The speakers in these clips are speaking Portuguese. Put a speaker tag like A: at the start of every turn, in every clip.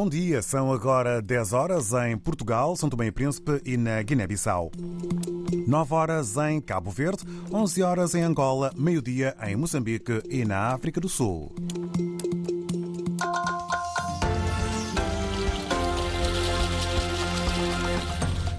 A: Bom dia, são agora 10 horas em Portugal, São Tomé e Príncipe e na Guiné-Bissau. 9 horas em Cabo Verde, 11 horas em Angola, meio-dia em Moçambique e na África do Sul.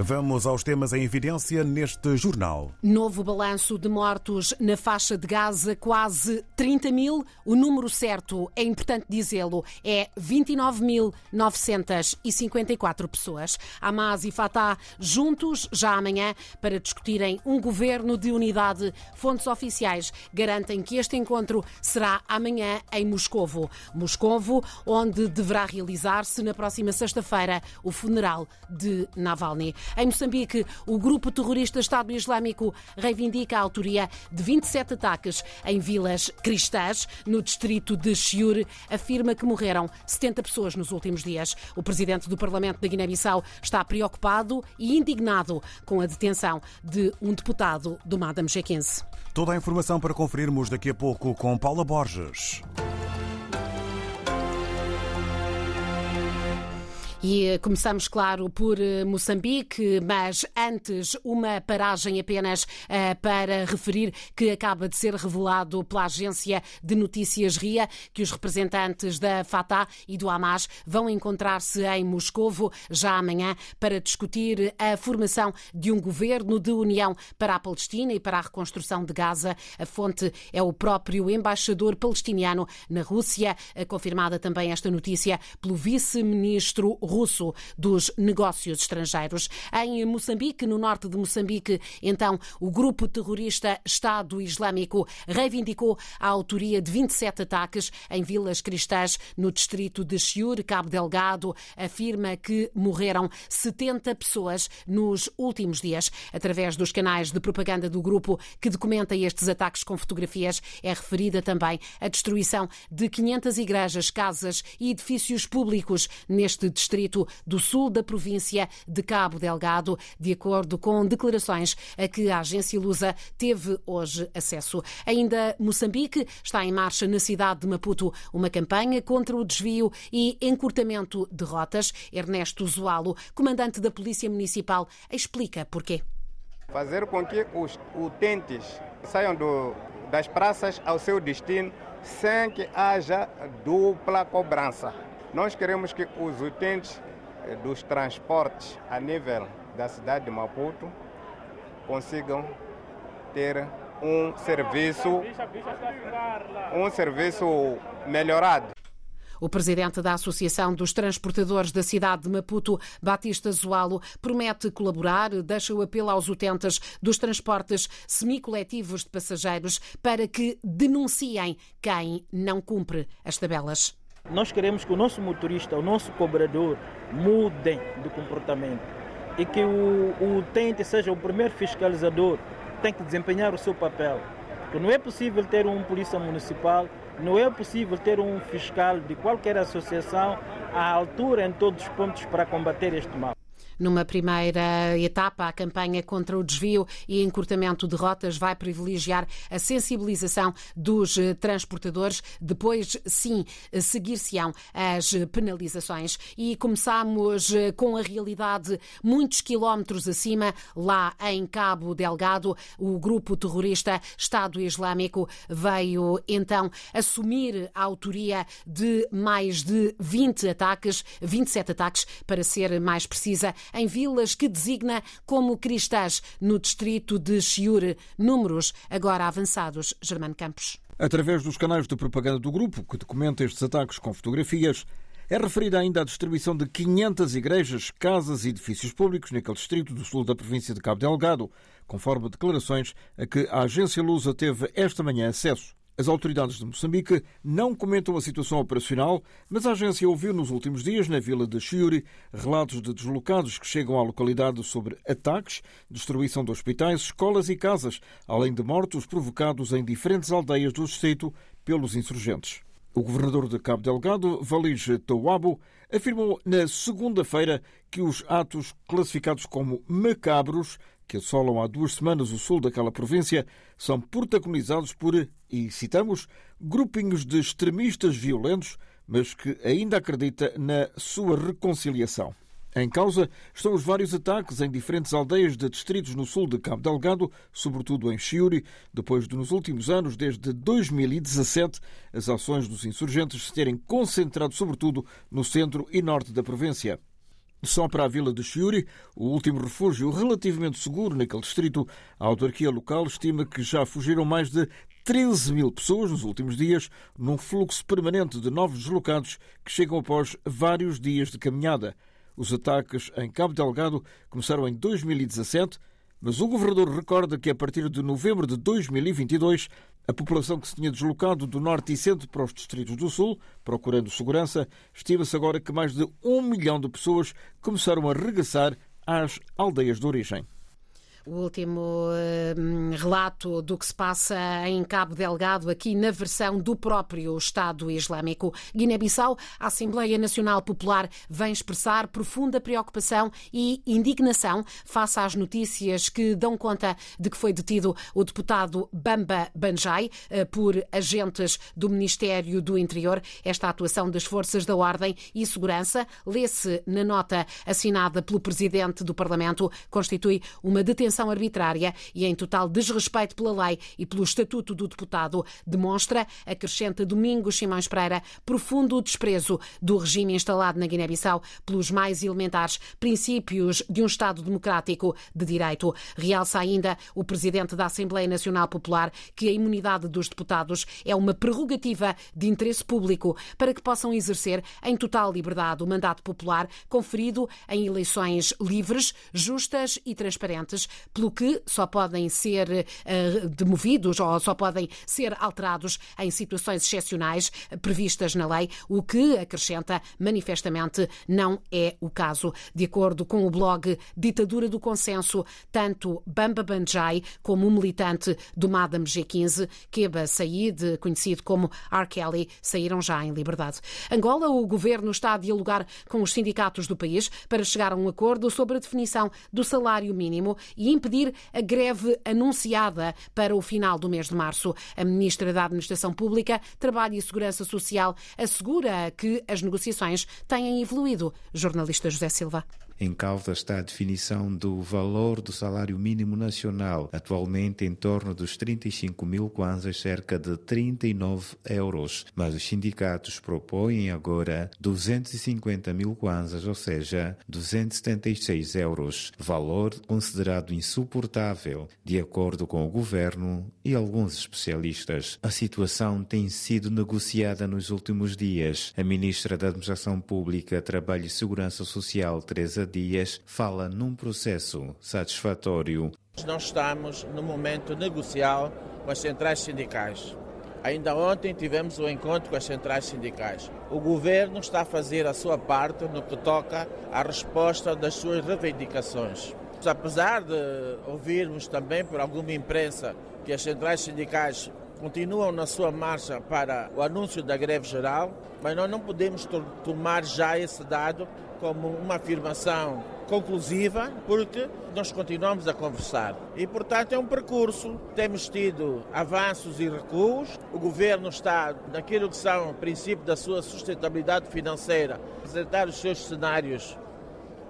A: Vamos aos temas em evidência neste jornal.
B: Novo balanço de mortos na faixa de Gaza, quase 30 mil. O número certo, é importante dizê-lo, é 29.954 pessoas. Hamas e Fatah juntos já amanhã para discutirem um governo de unidade. Fontes oficiais garantem que este encontro será amanhã em Moscovo. Moscovo, onde deverá realizar-se na próxima sexta-feira o funeral de Navalny. Em Moçambique, o grupo terrorista Estado Islâmico reivindica a autoria de 27 ataques em vilas cristãs no distrito de Chiure. Afirma que morreram 70 pessoas nos últimos dias. O presidente do Parlamento da Guiné-Bissau está preocupado e indignado com a detenção de um deputado do Madame G15.
A: Toda a informação para conferirmos daqui a pouco com Paula Borges.
B: E eh, começamos, claro, por eh, Moçambique, mas antes uma paragem apenas uh, para referir que acaba de ser revelado pela agência de notícias RIA que os representantes da Fatah e do Hamas vão encontrar-se em Moscovo já amanhã para discutir a formação de um governo de união para a Palestina e para a reconstrução de Gaza. A fonte é o próprio embaixador palestiniano na Rússia, confirmada também esta notícia pelo vice-ministro russo dos negócios estrangeiros. Em Moçambique, no norte de Moçambique, então, o grupo terrorista Estado Islâmico reivindicou a autoria de 27 ataques em vilas cristãs no distrito de Chiur, Cabo Delgado. Afirma que morreram 70 pessoas nos últimos dias. Através dos canais de propaganda do grupo que documenta estes ataques com fotografias, é referida também a destruição de 500 igrejas, casas e edifícios públicos neste distrito distrito do sul da província de Cabo Delgado, de acordo com declarações a que a agência Lusa teve hoje acesso. Ainda Moçambique está em marcha na cidade de Maputo uma campanha contra o desvio e encurtamento de rotas. Ernesto Zoalo, comandante da Polícia Municipal, explica porquê.
C: Fazer com que os utentes saiam do, das praças ao seu destino sem que haja dupla cobrança. Nós queremos que os utentes eh, dos transportes a nível da cidade de Maputo consigam ter um serviço, um serviço melhorado.
B: O presidente da Associação dos Transportadores da cidade de Maputo, Batista Zoalo, promete colaborar, deixa o apelo aos utentes dos transportes semicoletivos de passageiros para que denunciem quem não cumpre as tabelas.
D: Nós queremos que o nosso motorista, o nosso cobrador, mudem de comportamento e que o, o utente seja o primeiro fiscalizador, tem que desempenhar o seu papel. Porque não é possível ter um polícia municipal, não é possível ter um fiscal de qualquer associação à altura em todos os pontos para combater este mal.
B: Numa primeira etapa, a campanha contra o desvio e encurtamento de rotas vai privilegiar a sensibilização dos eh, transportadores. Depois, sim, seguir-se-ão as penalizações. E começamos eh, com a realidade muitos quilómetros acima, lá em Cabo Delgado. O grupo terrorista Estado Islâmico veio então assumir a autoria de mais de 20 ataques, 27 ataques, para ser mais precisa, em vilas que designa como cristãs no distrito de Chiure. Números agora avançados. Germano Campos.
E: Através dos canais de propaganda do grupo, que documenta estes ataques com fotografias, é referida ainda a distribuição de 500 igrejas, casas e edifícios públicos naquele distrito do sul da província de Cabo Delgado, conforme declarações a que a agência Lusa teve esta manhã acesso. As autoridades de Moçambique não comentam a situação operacional, mas a agência ouviu nos últimos dias, na vila de Chiuri, relatos de deslocados que chegam à localidade sobre ataques, destruição de hospitais, escolas e casas, além de mortos provocados em diferentes aldeias do distrito pelos insurgentes. O governador de Cabo Delgado, Valige Tawabo, afirmou na segunda-feira que os atos classificados como macabros que assolam há duas semanas o sul daquela província, são protagonizados por, e citamos, grupinhos de extremistas violentos, mas que ainda acredita na sua reconciliação. Em causa estão os vários ataques em diferentes aldeias de distritos no sul de Cabo Delgado, sobretudo em Chiuri, depois de, nos últimos anos, desde 2017, as ações dos insurgentes se terem concentrado sobretudo no centro e norte da província. Só para a vila de Chiuri, o último refúgio relativamente seguro naquele distrito, a autarquia local estima que já fugiram mais de 13 mil pessoas nos últimos dias, num fluxo permanente de novos deslocados que chegam após vários dias de caminhada. Os ataques em Cabo Delgado começaram em 2017, mas o governador recorda que a partir de novembro de 2022 a população que se tinha deslocado do norte e centro para os distritos do sul, procurando segurança, estima-se agora que mais de um milhão de pessoas começaram a regressar às aldeias de origem.
B: O último uh, relato do que se passa em Cabo Delgado, aqui na versão do próprio Estado Islâmico. Guiné-Bissau, a Assembleia Nacional Popular vem expressar profunda preocupação e indignação face às notícias que dão conta de que foi detido o deputado Bamba Banjai uh, por agentes do Ministério do Interior. Esta atuação das Forças da Ordem e Segurança, lê-se na nota assinada pelo Presidente do Parlamento, constitui uma detenção detenção arbitrária e em total desrespeito pela lei e pelo Estatuto do Deputado, demonstra, acrescenta Domingos Simões Pereira, profundo desprezo do regime instalado na Guiné-Bissau pelos mais elementares princípios de um Estado democrático de direito. Realça ainda o Presidente da Assembleia Nacional Popular que a imunidade dos deputados é uma prerrogativa de interesse público para que possam exercer em total liberdade o mandato popular conferido em eleições livres, justas e transparentes, pelo que só podem ser uh, demovidos ou só podem ser alterados em situações excepcionais previstas na lei, o que, acrescenta, manifestamente não é o caso. De acordo com o blog Ditadura do Consenso, tanto Bamba Banjai como o militante do Madame G15, Keba Said, conhecido como R. Kelly, saíram já em liberdade. Angola, o governo está a dialogar com os sindicatos do país para chegar a um acordo sobre a definição do salário mínimo e impedir a greve anunciada para o final do mês de março. A Ministra da Administração Pública, Trabalho e Segurança Social assegura que as negociações têm evoluído. Jornalista José Silva.
F: Em causa está a definição do valor do salário mínimo nacional, atualmente em torno dos 35 mil kwanzas, cerca de 39 euros. Mas os sindicatos propõem agora 250 mil kwanzas, ou seja, 276 euros, valor considerado insuportável, de acordo com o governo e alguns especialistas. A situação tem sido negociada nos últimos dias. A ministra da Administração Pública, Trabalho e Segurança Social, Teresa dias fala num processo satisfatório.
G: Nós estamos no momento negocial com as centrais sindicais. Ainda ontem tivemos um encontro com as centrais sindicais. O governo está a fazer a sua parte no que toca à resposta das suas reivindicações. Apesar de ouvirmos também por alguma imprensa que as centrais sindicais continuam na sua marcha para o anúncio da greve geral, mas nós não podemos tomar já esse dado como uma afirmação conclusiva, porque nós continuamos a conversar. E, portanto, é um percurso. Temos tido avanços e recuos. O governo está, naquilo que são o princípio da sua sustentabilidade financeira, apresentar os seus cenários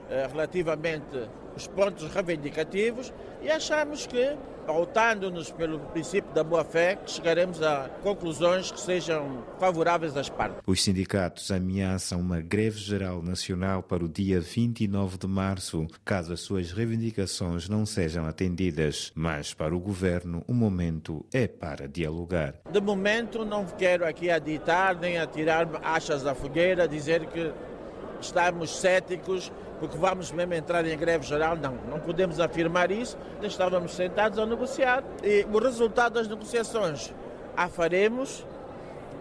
G: eh, relativamente os pontos reivindicativos e achamos que, pautando-nos pelo princípio da boa-fé, chegaremos a conclusões que sejam favoráveis às partes.
F: Os sindicatos ameaçam uma greve geral nacional para o dia 29 de março, caso as suas reivindicações não sejam atendidas. Mas, para o governo, o momento é para dialogar.
G: De momento, não quero aqui aditar nem atirar achas da fogueira, dizer que estamos céticos porque vamos mesmo entrar em greve geral. Não, não podemos afirmar isso. Estávamos sentados a negociar e o resultado das negociações a faremos,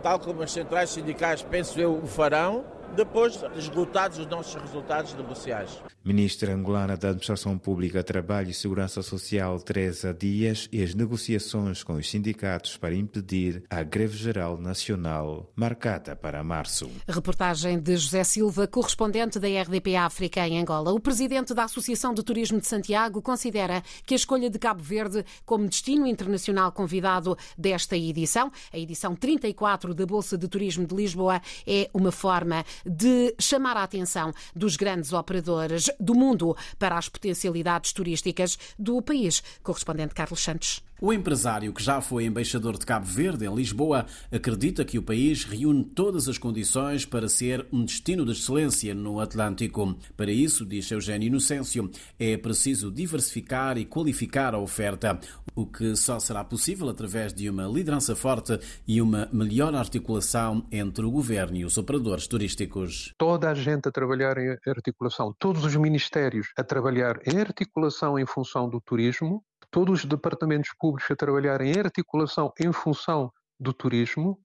G: tal como as centrais sindicais, penso eu, o farão, depois esgotados os nossos resultados negociais.
F: Ministra angolana da Administração Pública, Trabalho e Segurança Social, Teresa Dias, e as negociações com os sindicatos para impedir a greve geral nacional marcada para março.
B: Reportagem de José Silva, correspondente da RDP África em Angola. O presidente da Associação de Turismo de Santiago considera que a escolha de Cabo Verde como destino internacional convidado desta edição, a edição 34 da Bolsa de Turismo de Lisboa, é uma forma de chamar a atenção dos grandes operadores do mundo para as potencialidades turísticas do país. Correspondente Carlos Santos.
H: O empresário, que já foi embaixador de Cabo Verde em Lisboa, acredita que o país reúne todas as condições para ser um destino de excelência no Atlântico. Para isso, diz Eugênio Inocêncio, é preciso diversificar e qualificar a oferta, o que só será possível através de uma liderança forte e uma melhor articulação entre o governo e os operadores turísticos.
I: Toda a gente a trabalhar em articulação, todos os ministérios a trabalhar em articulação em função do turismo, todos os departamentos públicos a trabalhar em articulação em função do turismo,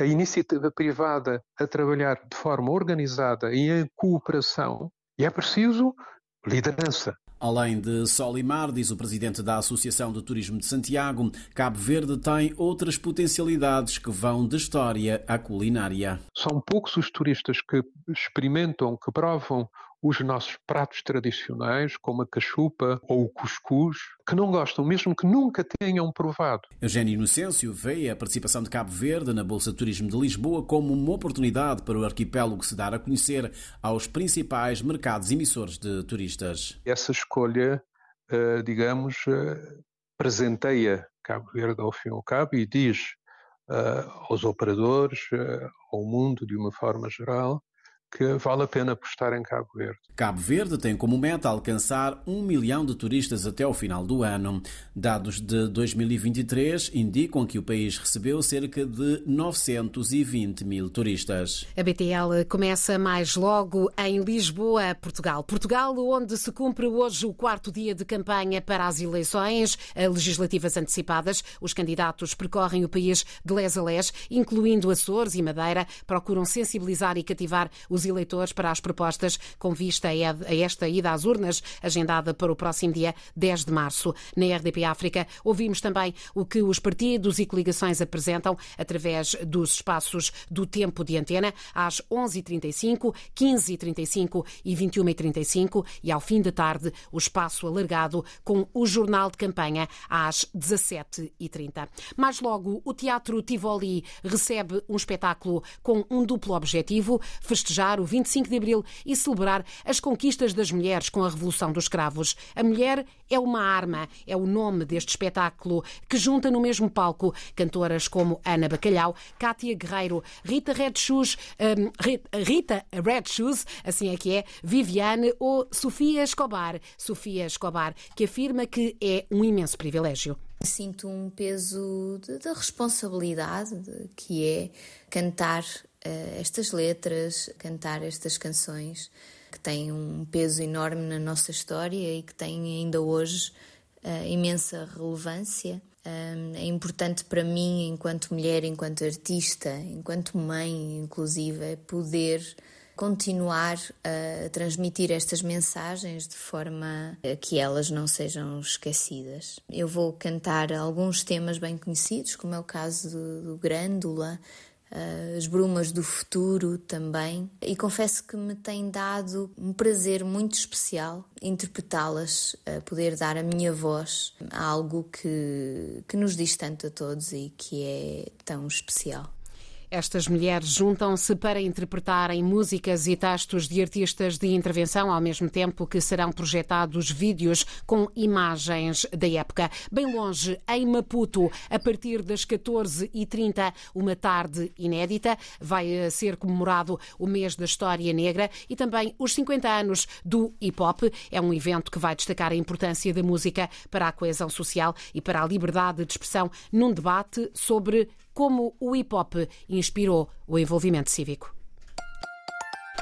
I: a iniciativa privada a trabalhar de forma organizada e em cooperação, e é preciso liderança.
H: Além de sol e mar, diz o presidente da Associação de Turismo de Santiago, Cabo Verde tem outras potencialidades que vão da história à culinária.
I: São poucos os turistas que experimentam, que provam os nossos pratos tradicionais, como a cachupa ou o cuscuz, que não gostam, mesmo que nunca tenham provado.
H: Eugênio Inocêncio vê a participação de Cabo Verde na Bolsa de Turismo de Lisboa como uma oportunidade para o arquipélago se dar a conhecer aos principais mercados emissores de turistas.
I: Essa escolha, eh, digamos, eh, presenteia Cabo Verde ao fim e ao cabo e diz eh, aos operadores, ao mundo de uma forma geral, que vale a pena apostar em Cabo Verde.
H: Cabo Verde tem como meta alcançar um milhão de turistas até o final do ano. Dados de 2023 indicam que o país recebeu cerca de 920 mil turistas.
B: A BTL começa mais logo em Lisboa, Portugal. Portugal, onde se cumpre hoje o quarto dia de campanha para as eleições legislativas antecipadas. Os candidatos percorrem o país de les a les, incluindo Açores e Madeira, procuram sensibilizar e cativar os eleitores para as propostas com vista a esta ida às urnas, agendada para o próximo dia 10 de março. Na RDP África, ouvimos também o que os partidos e coligações apresentam através dos espaços do tempo de antena às 11h35, 15h35 e 21h35 e ao fim da tarde o espaço alargado com o jornal de campanha às 17h30. Mais logo, o Teatro Tivoli recebe um espetáculo com um duplo objetivo, festejar o 25 de Abril e celebrar as conquistas das mulheres com a Revolução dos Cravos. A mulher é uma arma, é o nome deste espetáculo que junta no mesmo palco cantoras como Ana Bacalhau, Cátia Guerreiro, Rita Red Shoes, um, Rita Red Shoes, assim é que é, Viviane ou Sofia Escobar. Sofia Escobar, que afirma que é um imenso privilégio.
J: Sinto um peso de responsabilidade, de, que é cantar estas letras, cantar estas canções que têm um peso enorme na nossa história e que têm ainda hoje uh, imensa relevância. Um, é importante para mim, enquanto mulher, enquanto artista, enquanto mãe, inclusive, é poder continuar a transmitir estas mensagens de forma a que elas não sejam esquecidas. Eu vou cantar alguns temas bem conhecidos, como é o caso do, do Grândula, eh, as brumas do futuro também. E confesso que me tem dado um prazer muito especial interpretá-las, poder dar a minha voz a algo que, que nos diz tanto a todos e que é tão especial.
B: Estas mulheres juntam-se para interpretarem músicas e textos de artistas de intervenção, ao mesmo tempo que serão projetados vídeos com imagens da época. Bem longe, em Maputo, a partir das 14h30, uma tarde inédita, vai eh, ser comemorado o mês da História Negra e também os 50 anos do hip hop. É um evento que vai destacar a importância da música para a coesão social e para a liberdade de expressão num debate sobre como o hip hop inspirou o envolvimento cívico.